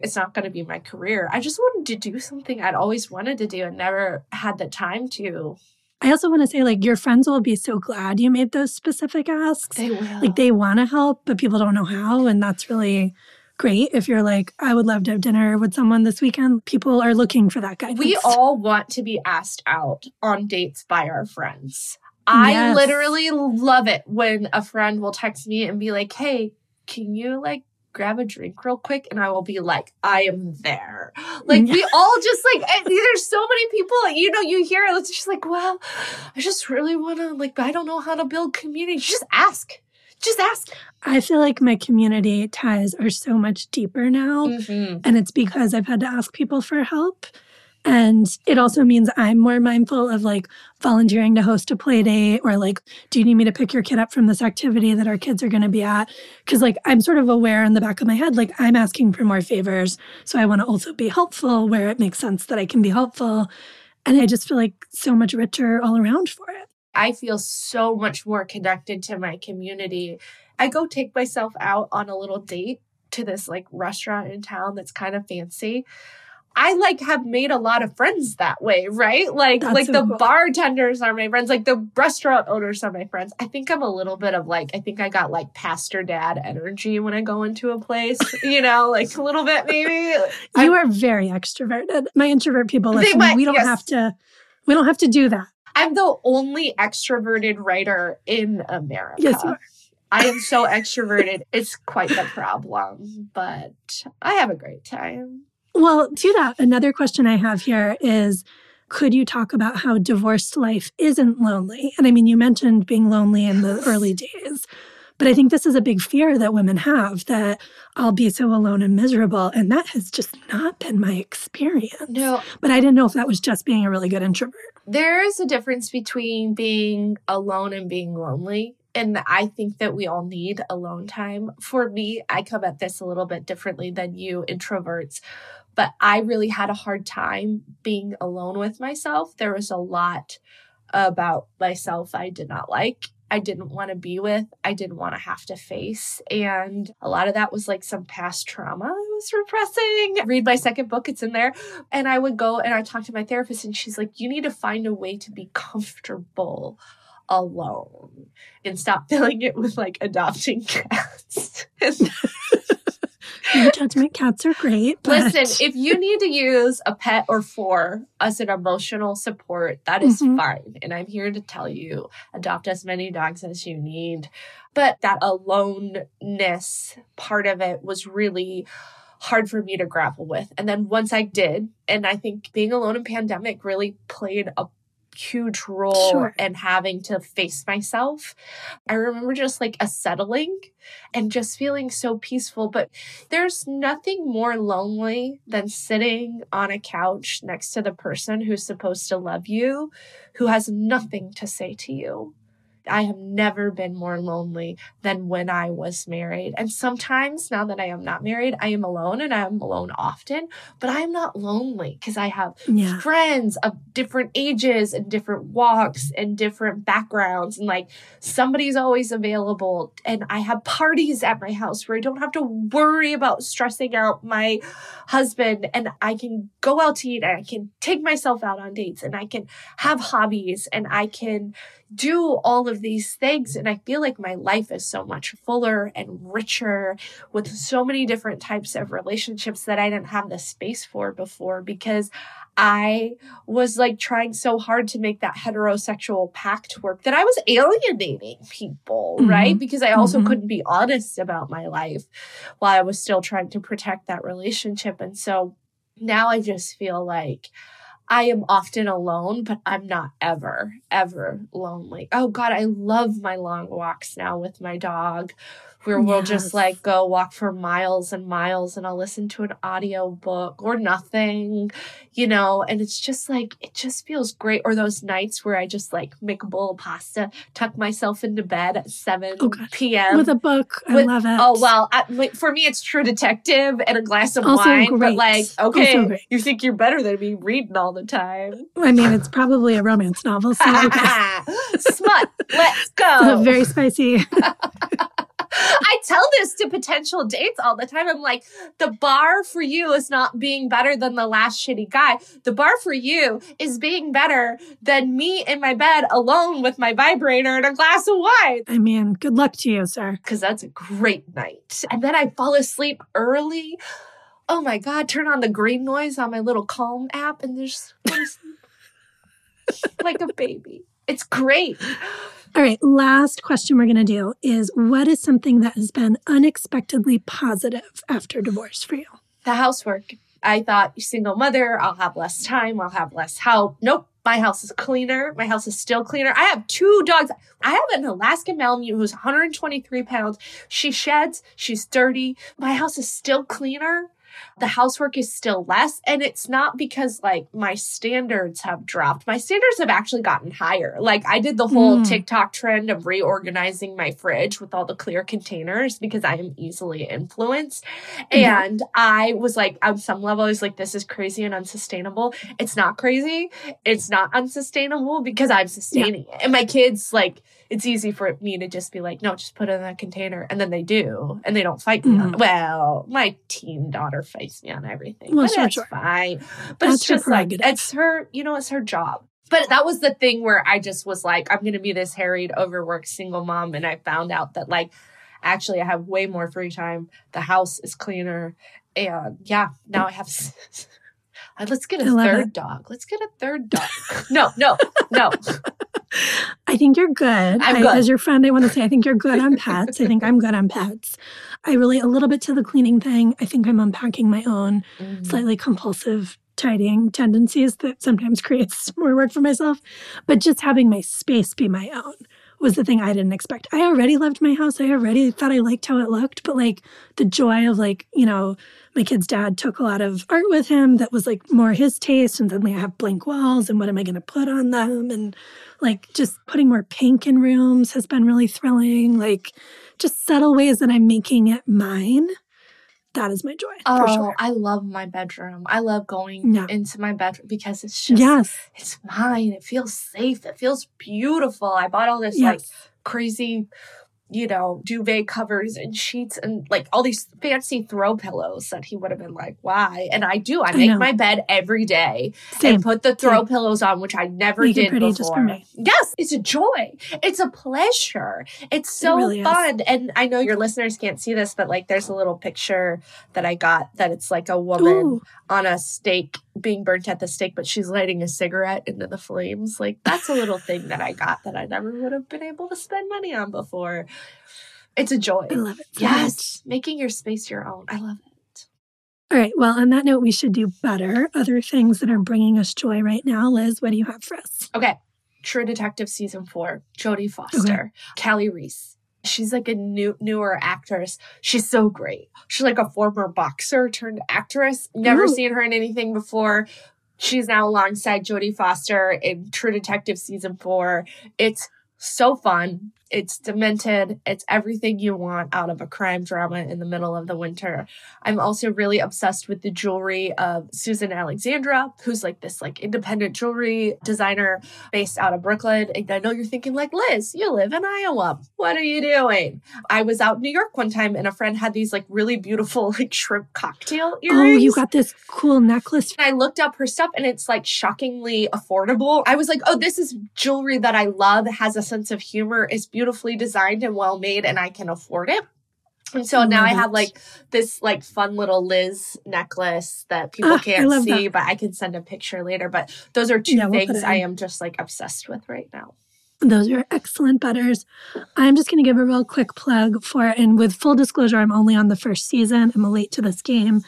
[SPEAKER 1] It's not going to be my career. I just wanted to do something I'd always wanted to do and never had the time to.
[SPEAKER 2] I also want to say, like, your friends will be so glad you made those specific asks.
[SPEAKER 1] They will.
[SPEAKER 2] Like, they want to help, but people don't know how. And that's really great if you're like, I would love to have dinner with someone this weekend. People are looking for that guy.
[SPEAKER 1] We all want to be asked out on dates by our friends. I yes. literally love it when a friend will text me and be like, hey, can you like grab a drink real quick and I will be like, I am there. Like we all just like there's so many people, you know, you hear it, it's just like, well, I just really wanna like I don't know how to build community. Just ask. Just ask.
[SPEAKER 2] I feel like my community ties are so much deeper now. Mm-hmm. And it's because I've had to ask people for help. And it also means I'm more mindful of like volunteering to host a play date or like, do you need me to pick your kid up from this activity that our kids are going to be at? Cause like I'm sort of aware in the back of my head, like I'm asking for more favors. So I want to also be helpful where it makes sense that I can be helpful. And I just feel like so much richer all around for it.
[SPEAKER 1] I feel so much more connected to my community. I go take myself out on a little date to this like restaurant in town that's kind of fancy. I like have made a lot of friends that way, right? Like That's like so the cool. bartenders are my friends, like the restaurant owners are my friends. I think I'm a little bit of like I think I got like pastor dad energy when I go into a place, <laughs> you know, like a little bit maybe.
[SPEAKER 2] you I'm, are very extroverted. My introvert people listen, might, we don't yes. have to we don't have to do that.
[SPEAKER 1] I'm the only extroverted writer in America.
[SPEAKER 2] Yes, you are.
[SPEAKER 1] I am so extroverted. It's quite the problem, but I have a great time.
[SPEAKER 2] Well, to that, another question I have here is could you talk about how divorced life isn't lonely? And I mean, you mentioned being lonely in the early days, but I think this is a big fear that women have that I'll be so alone and miserable. And that has just not been my experience.
[SPEAKER 1] No.
[SPEAKER 2] But I didn't know if that was just being a really good introvert.
[SPEAKER 1] There is a difference between being alone and being lonely. And I think that we all need alone time. For me, I come at this a little bit differently than you introverts, but I really had a hard time being alone with myself. There was a lot about myself I did not like I didn't want to be with, I didn't want to have to face. And a lot of that was like some past trauma I was repressing. Read my second book, it's in there. And I would go and I talked to my therapist, and she's like, You need to find a way to be comfortable alone and stop <laughs> filling it with like adopting cats. <laughs>
[SPEAKER 2] No judgment. Cats are great.
[SPEAKER 1] But... Listen, if you need to use a pet or four as an emotional support, that is mm-hmm. fine. And I'm here to tell you adopt as many dogs as you need. But that aloneness part of it was really hard for me to grapple with. And then once I did, and I think being alone in pandemic really played a huge role sure. in having to face myself. I remember just like a settling and just feeling so peaceful. But there's nothing more lonely than sitting on a couch next to the person who's supposed to love you, who has nothing to say to you. I have never been more lonely than when I was married. And sometimes now that I am not married, I am alone and I am alone often, but I am not lonely because I have yeah. friends of different ages and different walks and different backgrounds. And like somebody's always available. And I have parties at my house where I don't have to worry about stressing out my husband and I can go out to eat and I can take myself out on dates and I can have hobbies and I can do all of these things. And I feel like my life is so much fuller and richer with so many different types of relationships that I didn't have the space for before because I was like trying so hard to make that heterosexual pact work that I was alienating people, mm-hmm. right? Because I also mm-hmm. couldn't be honest about my life while I was still trying to protect that relationship. And so now I just feel like I am often alone, but I'm not ever, ever lonely. Oh God, I love my long walks now with my dog where we'll just like go walk for miles and miles and I'll listen to an audio book or nothing, you know, and it's just like it just feels great. Or those nights where I just like make a bowl of pasta, tuck myself into bed at 7
[SPEAKER 2] Oh,
[SPEAKER 1] p.m.
[SPEAKER 2] With a book. I
[SPEAKER 1] With-
[SPEAKER 2] love it.
[SPEAKER 1] Oh well, I, for me it's True Detective and a glass of
[SPEAKER 2] Also
[SPEAKER 1] wine. But like, okay, you think you're better than me reading all the time?
[SPEAKER 2] I mean, it's probably a romance novel, so okay. <laughs>
[SPEAKER 1] Smut, let's <laughs> go.
[SPEAKER 2] very spicy. <laughs>
[SPEAKER 1] I tell this to potential dates all the time. I'm like, the bar for you is not being better than the last shitty guy. The bar for you is being better than me in my bed alone with my vibrator and a glass of wine.
[SPEAKER 2] I mean, good luck to you, sir.
[SPEAKER 1] Because that's a great night. And then I fall asleep early. Oh my God, turn on the green noise on my little Calm app and there's <laughs> like a baby. It's great.
[SPEAKER 2] All right, last question we're going to do is what is something that has been unexpectedly positive after divorce for you?
[SPEAKER 1] the housework. I thought single mother, I'll have less time, I'll have less help. Nope. My house is cleaner. My house is still cleaner. I have two dogs. I have an Alaskan Malamute who's 123 pounds. She sheds. She's dirty. My house is still cleaner. The housework is still less. And it's not because like my standards have dropped. My standards have actually gotten higher. Like I did the whole
[SPEAKER 2] Mm.
[SPEAKER 1] TikTok trend of reorganizing my fridge with all the clear containers because I am easily influenced.
[SPEAKER 2] Yeah.
[SPEAKER 1] And I was like, on some level, I was like, this is crazy and unsustainable. It's not crazy. It's not unsustainable because I'm sustaining it. And my kids, like, it's easy for me to just be like, no, just put it in that container. And then they do. And they don't fight me on
[SPEAKER 2] Mhm.
[SPEAKER 1] Well, my teen daughter fights me on everything.
[SPEAKER 2] Well,
[SPEAKER 1] but
[SPEAKER 2] sure,
[SPEAKER 1] that's
[SPEAKER 2] sure.
[SPEAKER 1] fine. But
[SPEAKER 2] That's
[SPEAKER 1] it's just like, it's her, you know, it's her job. But that was the thing where I just was like, I'm going to be this harried, overworked single mom. And I found out that, like, actually, I have way more free time. The house is cleaner. And yeah, now I have. <laughs> Let's get a third
[SPEAKER 2] it.
[SPEAKER 1] dog. Let's get a third dog. no, no, no. <laughs>
[SPEAKER 2] I think you're good.
[SPEAKER 1] I'm
[SPEAKER 2] I-
[SPEAKER 1] good.
[SPEAKER 2] As your friend, I want to say I think you're good on pets. I think I'm good on pets. I relate a little bit to the cleaning thing. I think I'm unpacking my own
[SPEAKER 1] Mm.
[SPEAKER 2] slightly compulsive tidying tendencies that sometimes <laughs> creates more work for myself. But just having my space be my own was the thing I didn't expect. I already loved my house. I already thought I liked how it looked, but like the joy of like, you know, my kid's dad took a lot of art with him that was like more his taste and suddenly I have blank walls and what am I going to put on them and like just putting more pink in rooms has been really thrilling. Like just subtle ways that I'm making it mine. That is my joy for
[SPEAKER 1] Oh,
[SPEAKER 2] sure.
[SPEAKER 1] I love my bedroom. I love going
[SPEAKER 2] Yeah.
[SPEAKER 1] into my bedroom because it's just
[SPEAKER 2] Yes.
[SPEAKER 1] it's mine. It feels safe. It feels beautiful. I bought all this
[SPEAKER 2] Yes.
[SPEAKER 1] like crazy, you know, duvet covers and sheets and like all these fancy throw pillows that he would have been like, why? And I do. I
[SPEAKER 2] I
[SPEAKER 1] make
[SPEAKER 2] know.
[SPEAKER 1] my bed every day
[SPEAKER 2] Same.
[SPEAKER 1] and put the throw
[SPEAKER 2] Same.
[SPEAKER 1] pillows on, which I never
[SPEAKER 2] Make
[SPEAKER 1] did before.
[SPEAKER 2] just for me.
[SPEAKER 1] Yes, it's a joy. It's a pleasure. It's so
[SPEAKER 2] really is.
[SPEAKER 1] fun. And I know your listeners can't see this, but like there's a little picture that I got that it's like a woman
[SPEAKER 2] Ooh,
[SPEAKER 1] on a stake being burnt at the stake, but she's lighting a cigarette into the flames. Like that's a little thing that I got that I never would have been able to spend money on before. It's a joy.
[SPEAKER 2] I love it. so
[SPEAKER 1] Yes, making your space your own. I love it.
[SPEAKER 2] All right. Well, on that note, we should do better. Other things that are bringing us joy right now. Lyz, what do you have for us?
[SPEAKER 1] Okay, True Detective season four. Jodie Foster, Kali Reis. She's like a new newer actress. She's so great. She's like a former boxer turned actress. Never
[SPEAKER 2] Ooh.
[SPEAKER 1] seen her in anything before. She's now alongside Jodie Foster in True Detective season four. It's so fun. It's demented. It's everything you want out of a crime drama in the middle of the winter. I'm also really obsessed with the jewelry of Susan Alexandra, who's like this like independent jewelry designer based out of Brooklyn. And I know you're thinking like, Lyz, you live in Iowa. What are you doing? I was out in New York one time and a friend had these like really beautiful <laughs> like shrimp cocktail earrings.
[SPEAKER 2] Oh, you got this cool necklace.
[SPEAKER 1] And I looked up her stuff and it's like shockingly affordable. I was like, oh, this is jewelry that I love, has a sense of humor, is beautifully designed and well made, and I can afford it. And so now I have like this like fun little Lyz necklace that people
[SPEAKER 2] Ah,
[SPEAKER 1] can't see,
[SPEAKER 2] that.
[SPEAKER 1] but I can send a picture later. But those are two
[SPEAKER 2] Yeah, we'll
[SPEAKER 1] things I am just like obsessed with right now.
[SPEAKER 2] Those are excellent butters. I'm just going to give a real quick plug for, and with full disclosure, I'm only on the first season. I'm late to this game,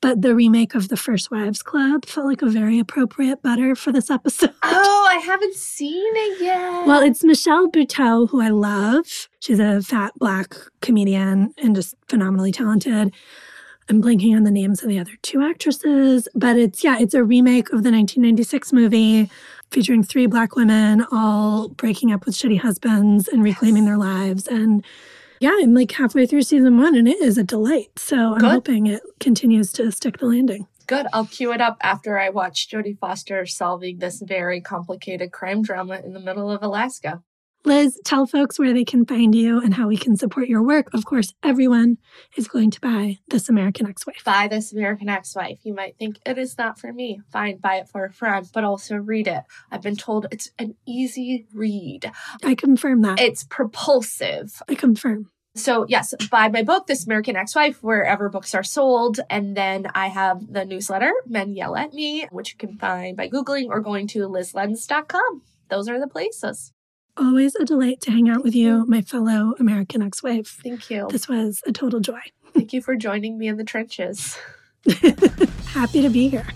[SPEAKER 2] but the remake of The First Wives Club felt like a very appropriate butter for this episode. <laughs>
[SPEAKER 1] Oh, I haven't seen it yet.
[SPEAKER 2] Well, it's Michelle Buteau, who I love. She's a fat black comedian and just phenomenally talented. I'm blanking on the names of the other two actresses, but it's, yeah, it's a remake of the 1996 movie featuring three black women all breaking up with shitty husbands and reclaiming their lives. And yeah, I'm like halfway through season one and it is a delight. So I'm hoping it continues to stick the landing.
[SPEAKER 1] Good. I'll cue it up after I watch Jodie Foster solving this very complicated crime drama in the middle of Alaska.
[SPEAKER 2] Lyz, tell folks where they can find you and how we can support your work. Of course, everyone is going to buy This American Ex Wife.
[SPEAKER 1] Buy this American Ex-Wife. You might think it is not for me. Fine, buy it for a friend, but also read it. I've been told it's an easy read.
[SPEAKER 2] I confirm that.
[SPEAKER 1] It's propulsive.
[SPEAKER 2] I confirm.
[SPEAKER 1] So, yes, buy my book, This American Ex Wife, wherever books are sold. And then I have the newsletter, Men Yell at Me, which you can find by Googling or going to lyzlenz.com. Those are the places.
[SPEAKER 2] Always a delight to hang out with you, my fellow American ex wife.
[SPEAKER 1] Thank you.
[SPEAKER 2] This was a total joy.
[SPEAKER 1] Thank you for joining me in the trenches. <laughs>
[SPEAKER 2] Happy to be here.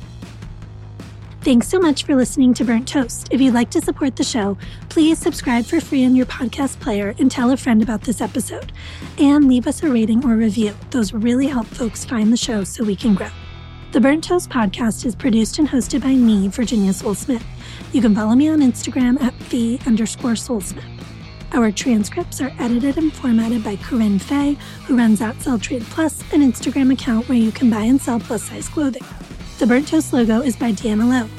[SPEAKER 2] Thanks so much for listening to Burnt Toast. If you'd like to support the show, please subscribe for free in your podcast player and tell a friend about this episode. And leave us a rating or review. Those really help folks find the show so we can grow. The Burnt Toast podcast is produced and hosted by me, Virginia Sole-Smith. You can follow me on Instagram at the underscore Soulsmith. Our transcripts are edited and formatted by Corinne Fay, who runs at Sell Trade Plus, an Instagram account where you can buy and sell plus size clothing. The Burnt Toast logo is by Deanna Lowe.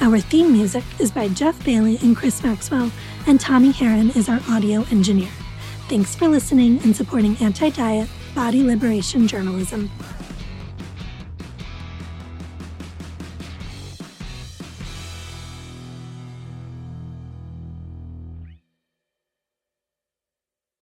[SPEAKER 2] Our theme music is by Jeff Bailey and Chris Maxwell, and Tommy Harron is our audio engineer. Thanks for listening and supporting anti diet, body liberation journalism.